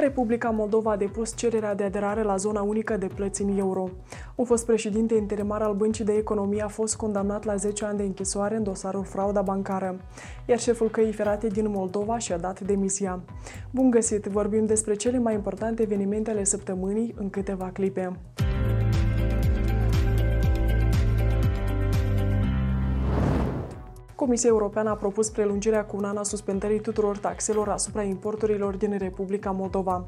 Republica Moldova a depus cererea de aderare la zona unică de plăți în euro. Un fost președinte interimar al Băncii de Economie a fost condamnat la 10 ani de închisoare în dosarul frauda bancară, iar șeful căii ferate din Moldova și-a dat demisia. Bun găsit! Vorbim despre cele mai importante evenimente ale săptămânii în câteva clipe. Comisia Europeană a propus prelungirea cu un an a suspendării tuturor taxelor asupra importurilor din Republica Moldova.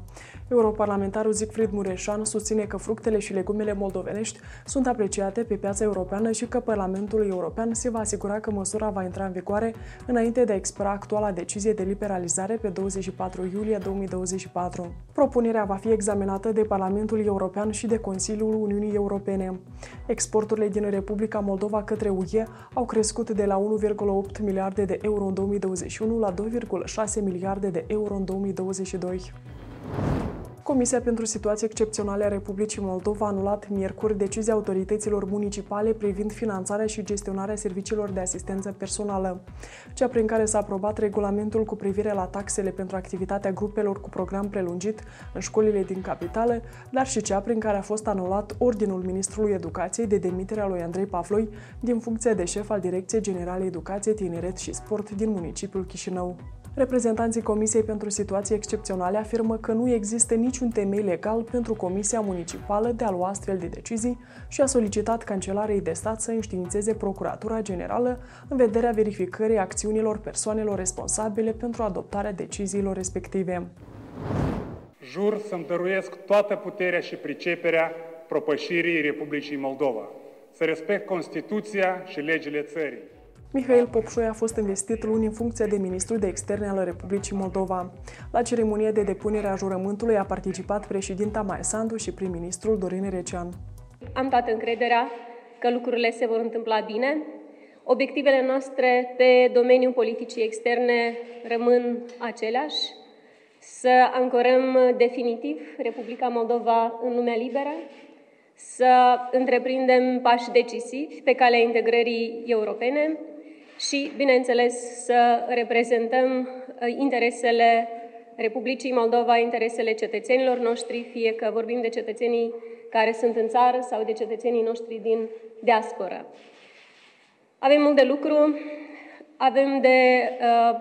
Europarlamentarul Siegfried Mureșan susține că fructele și legumele moldovenești sunt apreciate pe piața europeană și că Parlamentul European se va asigura că măsura va intra în vigoare înainte de a expira actuala decizie de liberalizare pe 24 iulie 2024. Propunerea va fi examinată de Parlamentul European și de Consiliul Uniunii Europene. Exporturile din Republica Moldova către UE au crescut de la 1, 2,8 miliarde de euro în 2021 la 2,6 miliarde de euro în 2022. Comisia pentru Situații Excepționale a Republicii Moldova a anulat miercuri decizia autorităților municipale privind finanțarea și gestionarea serviciilor de asistență personală, cea prin care s-a aprobat regulamentul cu privire la taxele pentru activitatea grupelor cu program prelungit în școlile din capitală, dar și cea prin care a fost anulat Ordinul Ministrului Educației de demiterea lui Andrei Pavloi din funcția de șef al Direcției Generale Educație, Tineret și Sport din municipiul Chișinău. Reprezentanții Comisiei pentru Situații Excepționale afirmă că nu există niciun temei legal pentru Comisia Municipală de a lua astfel de decizii și a solicitat Cancelarei de Stat să înștiințeze Procuratura Generală în vederea verificării acțiunilor persoanelor responsabile pentru adoptarea deciziilor respective. Jur să-mi dăruiesc toată puterea și priceperea propășirii Republicii Moldova, să respect Constituția și legile țării, Mihail Popșoi a fost investit luni în funcția de ministru de externe al Republicii Moldova. La ceremonie de depunere a jurământului a participat președinta Maia Sandu și prim-ministrul Dorin Recean. Am toată încrederea că lucrurile se vor întâmpla bine. Obiectivele noastre pe domeniul politicii externe rămân aceleași, să ancorăm definitiv Republica Moldova în lumea liberă, să întreprindem pași decisivi pe calea integrării europene, și, bineînțeles, să reprezentăm uh, interesele Republicii Moldova, interesele cetățenilor noștri, fie că vorbim de cetățenii care sunt în țară sau de cetățenii noștri din diaspora. Avem mult de lucru, avem de uh,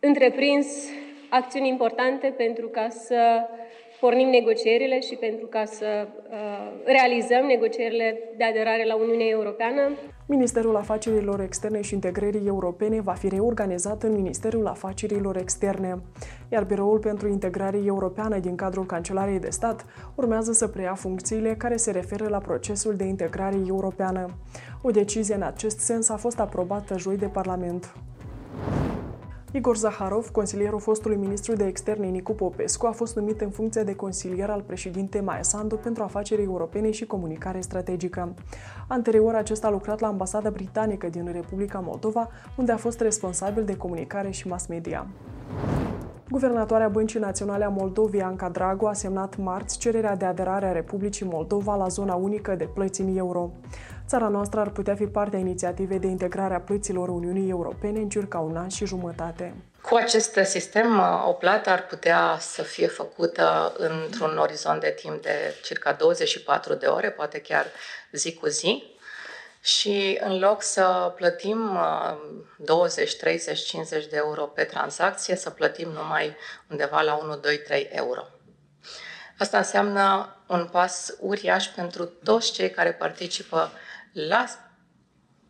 întreprins acțiuni importante pentru ca să pornim negocierile și pentru ca să uh, realizăm negocierile de aderare la Uniunea Europeană. Ministerul Afacerilor Externe și Integrării Europene va fi reorganizat în Ministerul Afacerilor Externe, iar Biroul pentru Integrare Europeană din cadrul Cancelariei de Stat urmează să preia funcțiile care se referă la procesul de integrare europeană. O decizie în acest sens a fost aprobată joi de Parlament. Igor Zaharov, consilierul fostului ministru de externe Nicu Popescu, a fost numit în funcția de consilier al președintei Maia Sandu pentru afaceri europene și comunicare strategică. Anterior, acesta a lucrat la ambasada britanică din Republica Moldova, unde a fost responsabil de comunicare și mass media. Guvernatoarea Băncii Naționale a Moldovei, Anca Dragu, a semnat marți cererea de aderare a Republicii Moldova la zona unică de plăți în euro. Țara noastră ar putea fi parte a inițiativei de integrare a plăților Uniunii Europene în circa un an și jumătate. Cu acest sistem, o plată ar putea să fie făcută într-un orizont de timp de circa 24 de ore, poate chiar zi cu zi, și în loc să plătim 20, 30, 50 de euro pe tranzacție, să plătim numai undeva la 1, 2, 3 euro. Asta înseamnă un pas uriaș pentru toți cei care participă la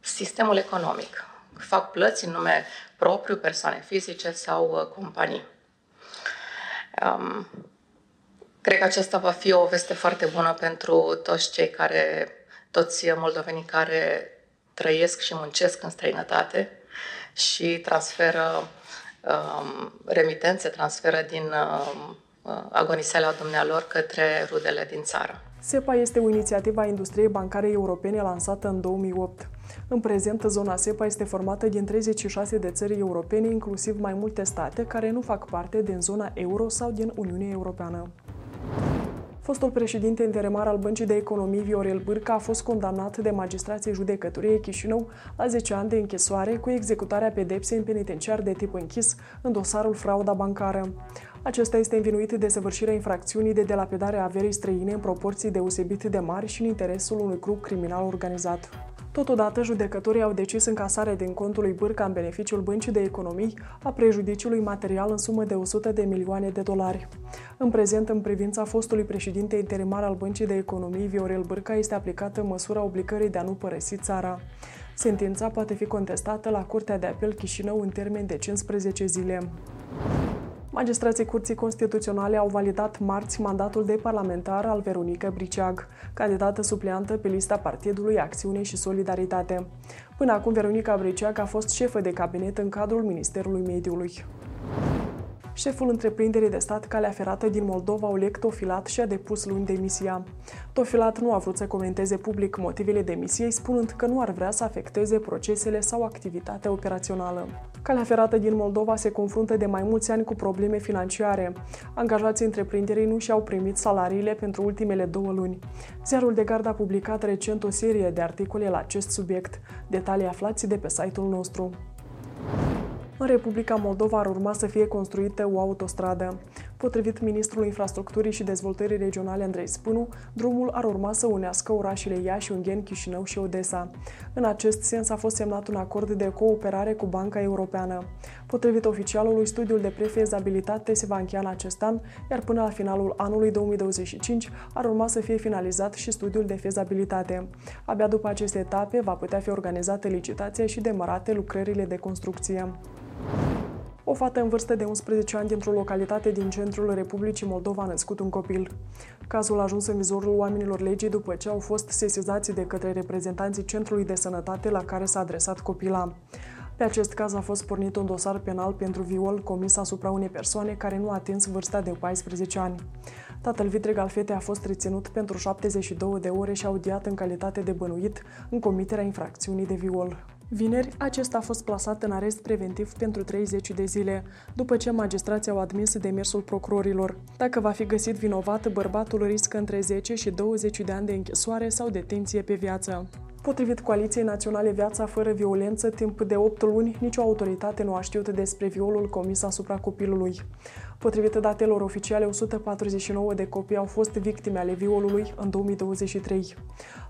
sistemul economic. Fac plăți în nume propriu, persoane fizice sau uh, companii. Um, cred că aceasta va fi o veste foarte bună pentru toți cei care, toți moldovenii care trăiesc și muncesc în străinătate și transferă um, remitențe, transferă din um, uh, agoniseala dumnealor către rudele din țară. SEPA este o inițiativă a industriei bancare europene lansată în 2008. În prezent, zona SEPA este formată din 36 de țări europene, inclusiv mai multe state care nu fac parte din zona euro sau din Uniunea Europeană. Fostul președinte interimar al Băncii de Economii, Viorel Bârca, a fost condamnat de magistrații judecătoriei Chișinău la 10 ani de închisoare cu executarea pedepsei în penitenciar de tip închis în dosarul frauda bancară. Acesta este învinuit de săvârșirea infracțiunii de delapidare a averii străine în proporții deosebit de mari și în interesul unui grup criminal organizat. Totodată, judecătorii au decis încasarea din contul lui Bârca în beneficiul băncii de economii a prejudiciului material în sumă de 100 de milioane de dolari. În prezent, în privința fostului președinte interimar al băncii de economii, Viorel Bârca, este aplicată măsura obligării de a nu părăsi țara. Sentința poate fi contestată la Curtea de Apel Chișinău în termen de 15 zile. Magistrații Curții Constituționale au validat marți mandatul de parlamentar al Veronica Briceag, candidată supleantă pe lista Partidului Acțiune și Solidaritate. Până acum, Veronica Briceag a fost șefă de cabinet în cadrul Ministerului Mediului. Șeful întreprinderii de stat Calea Ferată din Moldova, Oleg Tofilat, și-a depus luni demisia. Tofilat nu a vrut să comenteze public motivele demisiei, spunând că nu ar vrea să afecteze procesele sau activitatea operațională. Calea Ferată din Moldova se confruntă de mai mulți ani cu probleme financiare. Angajații întreprinderii nu și-au primit salariile pentru ultimele două luni. Ziarul de gard a publicat recent o serie de articole la acest subiect. Detalii aflați de pe site-ul nostru. În Republica Moldova ar urma să fie construită o autostradă. Potrivit ministrului Infrastructurii și Dezvoltării Regionale Andrei Spânu, drumul ar urma să unească orașele Iași, Ungheni, Chișinău și Odessa. În acest sens a fost semnat un acord de cooperare cu Banca Europeană. Potrivit oficialului, studiul de prefezabilitate se va încheia în acest an, iar până la finalul anului 2025 ar urma să fie finalizat și studiul de fezabilitate. Abia după aceste etape va putea fi organizată licitația și demarate lucrările de construcție. O fată în vârstă de 11 ani dintr-o localitate din centrul Republicii Moldova a născut un copil. Cazul a ajuns în vizorul oamenilor legii după ce au fost sesizați de către reprezentanții Centrului de Sănătate la care s-a adresat copila. Pe acest caz a fost pornit un dosar penal pentru viol comis asupra unei persoane care nu a atins vârsta de 14 ani. Tatăl vitreg al fetei a fost reținut pentru 72 de ore și audiat în calitate de bănuit în comiterea infracțiunii de viol. Vineri, acesta a fost plasat în arest preventiv pentru 30 de zile, după ce magistrații au admis demersul procurorilor. Dacă va fi găsit vinovat, bărbatul riscă între 10 și 20 de ani de închisoare sau detenție pe viață. Potrivit Coaliției Naționale Viața fără violență, timp de 8 luni, nicio autoritate nu a știut despre violul comis asupra copilului. Potrivit datelor oficiale, 149 de copii au fost victime ale violului în 2023.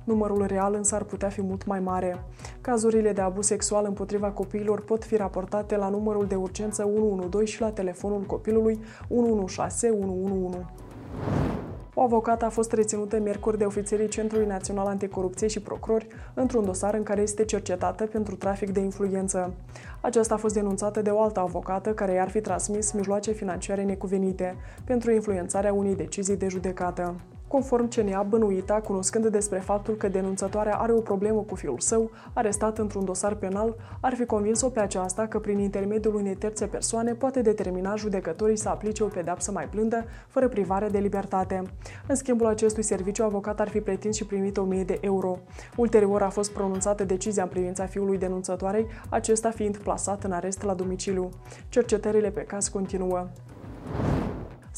Numărul real însă ar putea fi mult mai mare. Cazurile de abuz sexual împotriva copiilor pot fi raportate la numărul de urgență 112 și la telefonul copilului 116 111. O avocată a fost reținută miercuri de ofițerii Centrului Național Anticorupție și procurori într-un dosar în care este cercetată pentru trafic de influență. Aceasta a fost denunțată de o altă avocată care i-ar fi transmis mijloace financiare necuvenite pentru influențarea unei decizii de judecată. Conform CNA, bănuita, cunoscând despre faptul că denunțătoarea are o problemă cu fiul său, arestat într-un dosar penal, ar fi convins-o pe aceasta că prin intermediul unei terțe persoane poate determina judecătorii să aplice o pedapsă mai blândă, fără privare de libertate. În schimbul acestui serviciu, avocat ar fi pretins și primit 1000 de euro. Ulterior a fost pronunțată decizia în privința fiului denunțătoarei, acesta fiind plasat în arest la domiciliu. Cercetările pe caz continuă.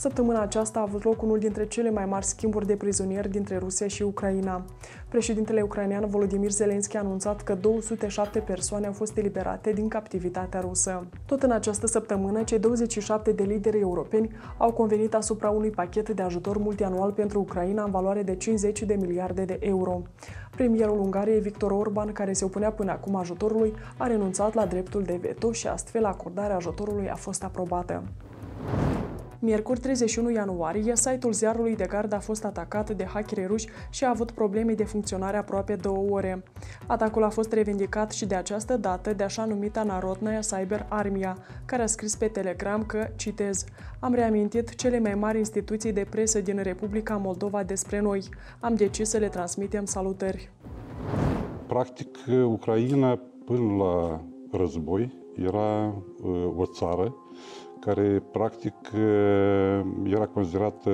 Săptămâna aceasta a avut loc unul dintre cele mai mari schimburi de prizonieri dintre Rusia și Ucraina. Președintele ucrainean Volodymyr Zelensky a anunțat că 207 persoane au fost eliberate din captivitatea rusă. Tot în această săptămână, cei 27 de lideri europeni au convenit asupra unui pachet de ajutor multianual pentru Ucraina în valoare de 50 de miliarde de euro. Premierul Ungariei, Victor Orban, care se opunea până acum ajutorului, a renunțat la dreptul de veto și astfel acordarea ajutorului a fost aprobată. Miercuri 31 ianuarie, site-ul ziarului de gard a fost atacat de hackeri ruși și a avut probleme de funcționare aproape două ore. Atacul a fost revendicat și de această dată de așa numita Narodnaya Cyber Armia, care a scris pe Telegram că, citez, am reamintit cele mai mari instituții de presă din Republica Moldova despre noi. Am decis să le transmitem salutări. Practic, Ucraina, până la război, era uh, o țară care practic era considerată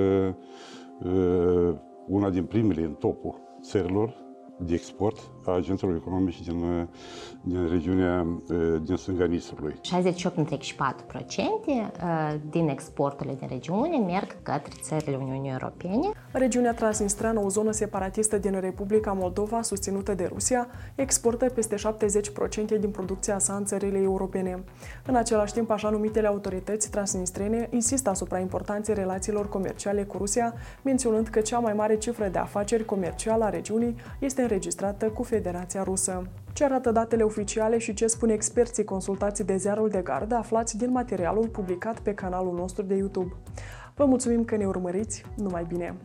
una din primele în topul țărilor de export a agenților economice din, din regiunea din stânga Nistrului. 68,4% din exporturile din regiune merg către țările Uniunii Europene. Regiunea Transnistreană, o zonă separatistă din Republica Moldova, susținută de Rusia, exportă peste 70% din producția sa în țările europene. În același timp, așa numitele autorități transnistrene insistă asupra importanței relațiilor comerciale cu Rusia, menționând că cea mai mare cifră de afaceri comercială a regiunii este înregistrată cu Federația Rusă. Ce arată datele oficiale și ce spun experții consultați de ziarul de gardă aflați din materialul publicat pe canalul nostru de YouTube. Vă mulțumim că ne urmăriți, numai bine!